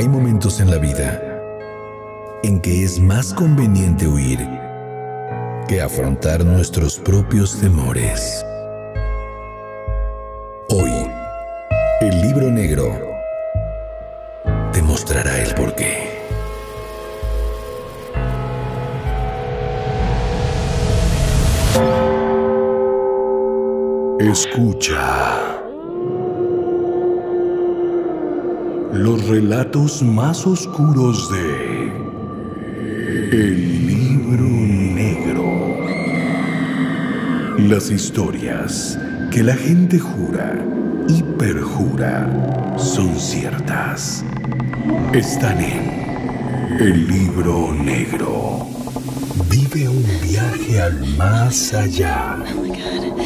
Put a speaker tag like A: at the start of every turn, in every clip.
A: Hay momentos en la vida en que es más conveniente huir que afrontar nuestros propios temores. Hoy, el libro negro te mostrará el porqué. Escucha. Los relatos más oscuros de El libro negro. Las historias que la gente jura y perjura son ciertas. Están en El libro negro. Vive un viaje al más allá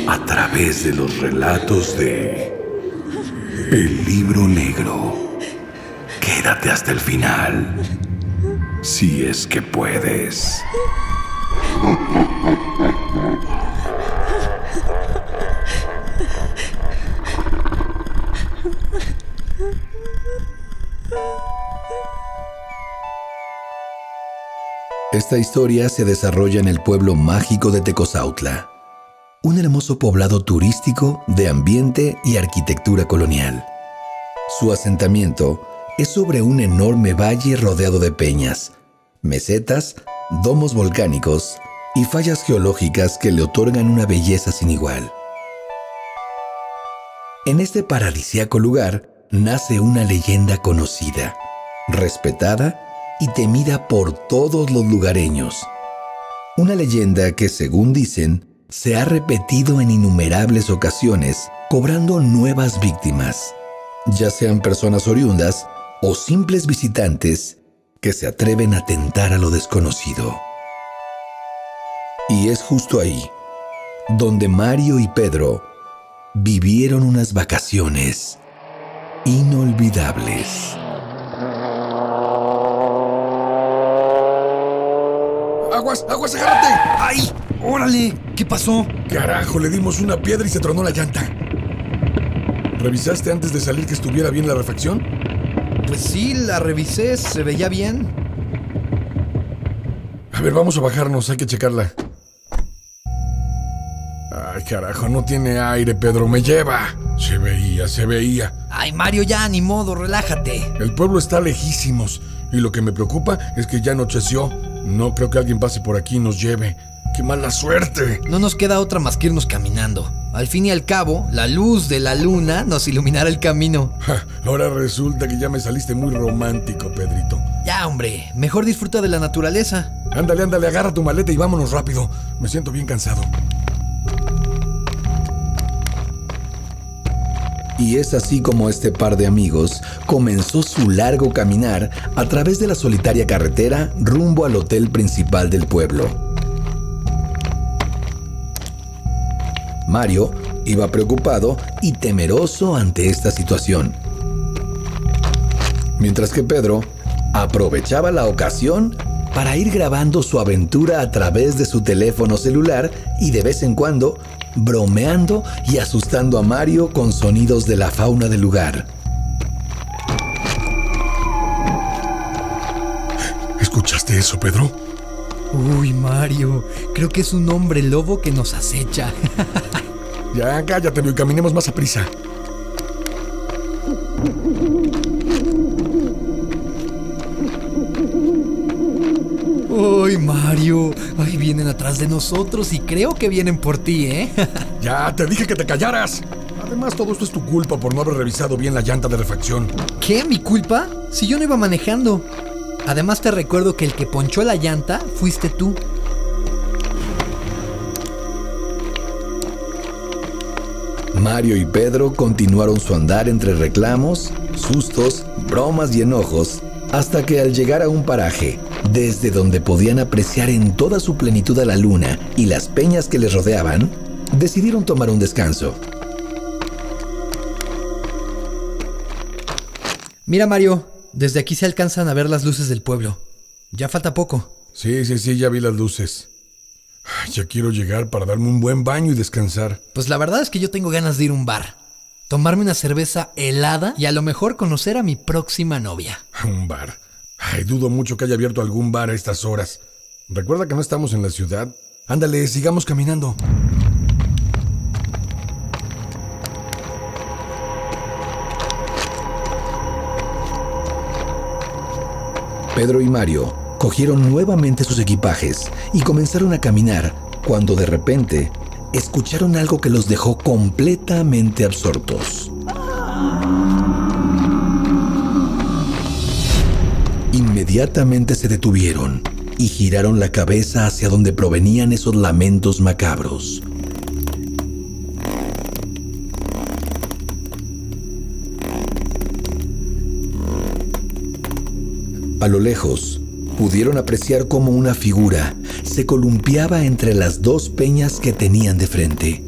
A: a través de los relatos de El libro negro. Quédate hasta el final, si es que puedes. Esta historia se desarrolla en el pueblo mágico de Tecozautla, un hermoso poblado turístico de ambiente y arquitectura colonial. Su asentamiento es sobre un enorme valle rodeado de peñas, mesetas, domos volcánicos y fallas geológicas que le otorgan una belleza sin igual. En este paradisíaco lugar nace una leyenda conocida, respetada y temida por todos los lugareños. Una leyenda que, según dicen, se ha repetido en innumerables ocasiones, cobrando nuevas víctimas, ya sean personas oriundas o simples visitantes que se atreven a tentar a lo desconocido. Y es justo ahí, donde Mario y Pedro vivieron unas vacaciones inolvidables.
B: ¡Aguas! ¡Aguas, agárrate!
C: ¡Ay! ¡Órale! ¿Qué pasó?
B: Carajo, le dimos una piedra y se tronó la llanta. ¿Revisaste antes de salir que estuviera bien la refacción?
C: Pues sí, la revisé, se veía bien.
B: A ver, vamos a bajarnos, hay que checarla. Ay, carajo, no tiene aire, Pedro, me lleva. Se veía, se veía.
C: Ay, Mario, ya, ni modo, relájate.
B: El pueblo está lejísimos y lo que me preocupa es que ya anocheció. No creo que alguien pase por aquí y nos lleve. ¡Qué mala suerte!
C: No nos queda otra más que irnos caminando. Al fin y al cabo, la luz de la luna nos iluminará el camino.
B: Ja, ahora resulta que ya me saliste muy romántico, Pedrito.
C: Ya, hombre, mejor disfruta de la naturaleza.
B: Ándale, ándale, agarra tu maleta y vámonos rápido. Me siento bien cansado.
A: Y es así como este par de amigos comenzó su largo caminar a través de la solitaria carretera rumbo al hotel principal del pueblo. Mario iba preocupado y temeroso ante esta situación. Mientras que Pedro aprovechaba la ocasión para ir grabando su aventura a través de su teléfono celular y de vez en cuando bromeando y asustando a Mario con sonidos de la fauna del lugar.
B: ¿Escuchaste eso, Pedro?
C: Uy, Mario, creo que es un hombre lobo que nos acecha.
B: Ya, cállate, y caminemos más a prisa.
C: Uy, Mario, ahí vienen atrás de nosotros y creo que vienen por ti, ¿eh?
B: Ya, te dije que te callaras. Además, todo esto es tu culpa por no haber revisado bien la llanta de refacción.
C: ¿Qué? ¿Mi culpa? Si yo no iba manejando. Además te recuerdo que el que ponchó la llanta fuiste tú.
A: Mario y Pedro continuaron su andar entre reclamos, sustos, bromas y enojos, hasta que al llegar a un paraje, desde donde podían apreciar en toda su plenitud a la luna y las peñas que les rodeaban, decidieron tomar un descanso.
C: Mira, Mario, desde aquí se alcanzan a ver las luces del pueblo. Ya falta poco.
B: Sí, sí, sí, ya vi las luces. Ya quiero llegar para darme un buen baño y descansar.
C: Pues la verdad es que yo tengo ganas de ir a un bar. tomarme una cerveza helada y a lo mejor conocer a mi próxima novia.
B: Un bar. Ay, dudo mucho que haya abierto algún bar a estas horas. Recuerda que no estamos en la ciudad. Ándale, sigamos caminando.
A: Pedro y Mario cogieron nuevamente sus equipajes y comenzaron a caminar cuando de repente escucharon algo que los dejó completamente absortos. Inmediatamente se detuvieron y giraron la cabeza hacia donde provenían esos lamentos macabros. A lo lejos, pudieron apreciar cómo una figura se columpiaba entre las dos peñas que tenían de frente.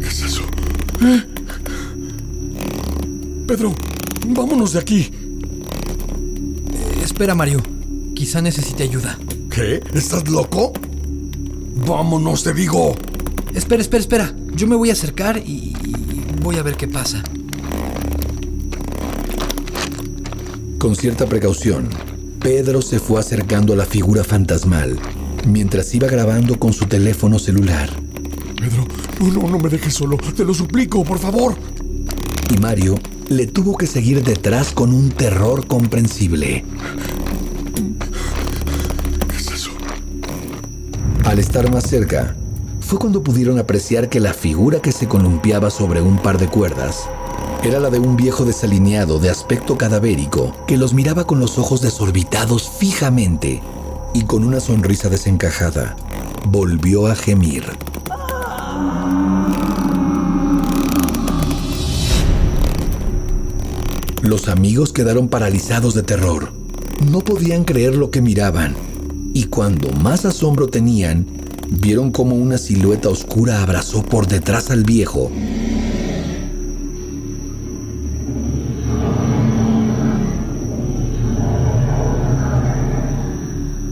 B: ¿Qué es eso? ¿Eh? Pedro, vámonos de aquí.
C: Eh, espera, Mario. Quizá necesite ayuda.
B: ¿Qué? ¿Estás loco? Vámonos, te digo.
C: Espera, espera, espera. Yo me voy a acercar y voy a ver qué pasa.
A: Con cierta precaución, Pedro se fue acercando a la figura fantasmal mientras iba grabando con su teléfono celular.
B: Pedro, no, no, no me dejes solo, te lo suplico, por favor.
A: Y Mario le tuvo que seguir detrás con un terror comprensible.
B: ¿Qué es eso?
A: Al estar más cerca, fue cuando pudieron apreciar que la figura que se columpiaba sobre un par de cuerdas era la de un viejo desalineado de aspecto cadavérico que los miraba con los ojos desorbitados fijamente y con una sonrisa desencajada. Volvió a gemir. Los amigos quedaron paralizados de terror. No podían creer lo que miraban. Y cuando más asombro tenían, vieron como una silueta oscura abrazó por detrás al viejo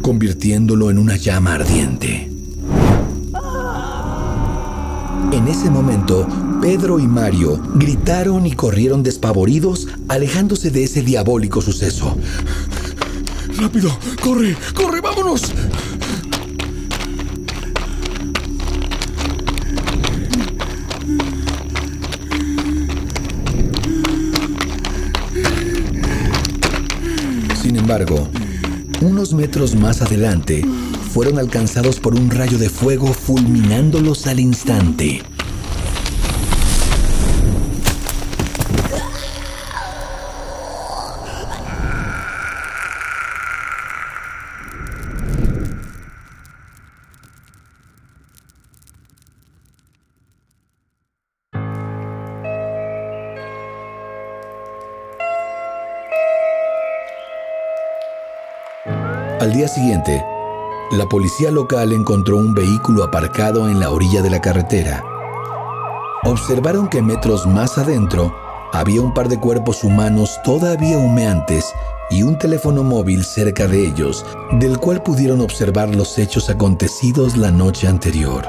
A: convirtiéndolo en una llama ardiente. En ese momento, Pedro y Mario gritaron y corrieron despavoridos, alejándose de ese diabólico suceso.
B: ¡Rápido! ¡Corre! ¡Corre! ¡Vámonos!
A: Sin embargo, unos metros más adelante, fueron alcanzados por un rayo de fuego fulminándolos al instante. Al día siguiente, la policía local encontró un vehículo aparcado en la orilla de la carretera. Observaron que metros más adentro había un par de cuerpos humanos todavía humeantes y un teléfono móvil cerca de ellos, del cual pudieron observar los hechos acontecidos la noche anterior.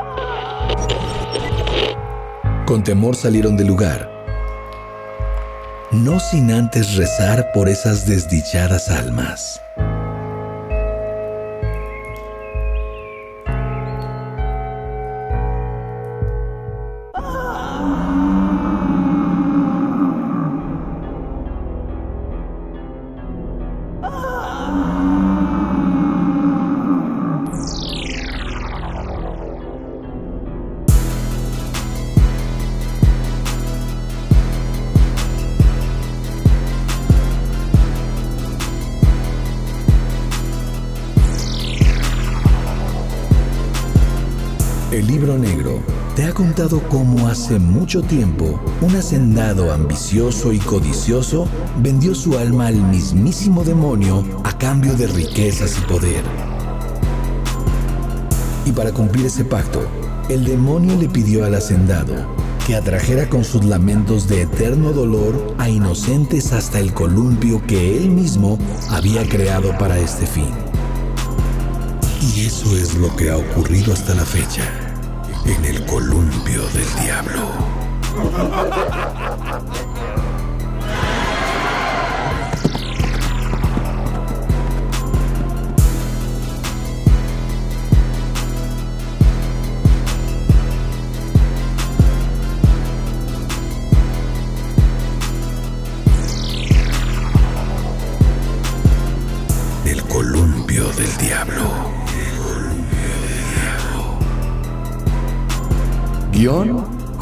A: Con temor salieron del lugar, no sin antes rezar por esas desdichadas almas. Libro negro te ha contado cómo hace mucho tiempo un hacendado ambicioso y codicioso vendió su alma al mismísimo demonio a cambio de riquezas y poder. Y para cumplir ese pacto, el demonio le pidió al hacendado que atrajera con sus lamentos de eterno dolor a inocentes hasta el columpio que él mismo había creado para este fin. Y eso es lo que ha ocurrido hasta la fecha. En el columpio del diablo. El columpio del diablo.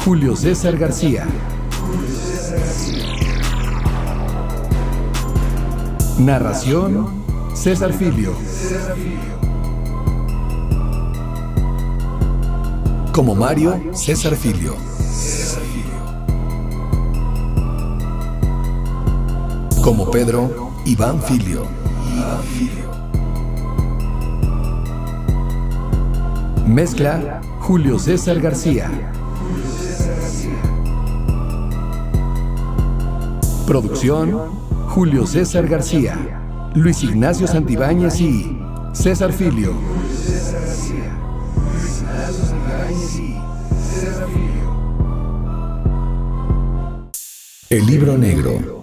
D: Julio César García. Narración, César Filio.
A: Como Mario, César Filio. Como Pedro, Iván Filio.
D: Mezcla, Julio César García. Producción, Julio César García. Luis Ignacio Santibáñez y César Filio.
A: El libro negro.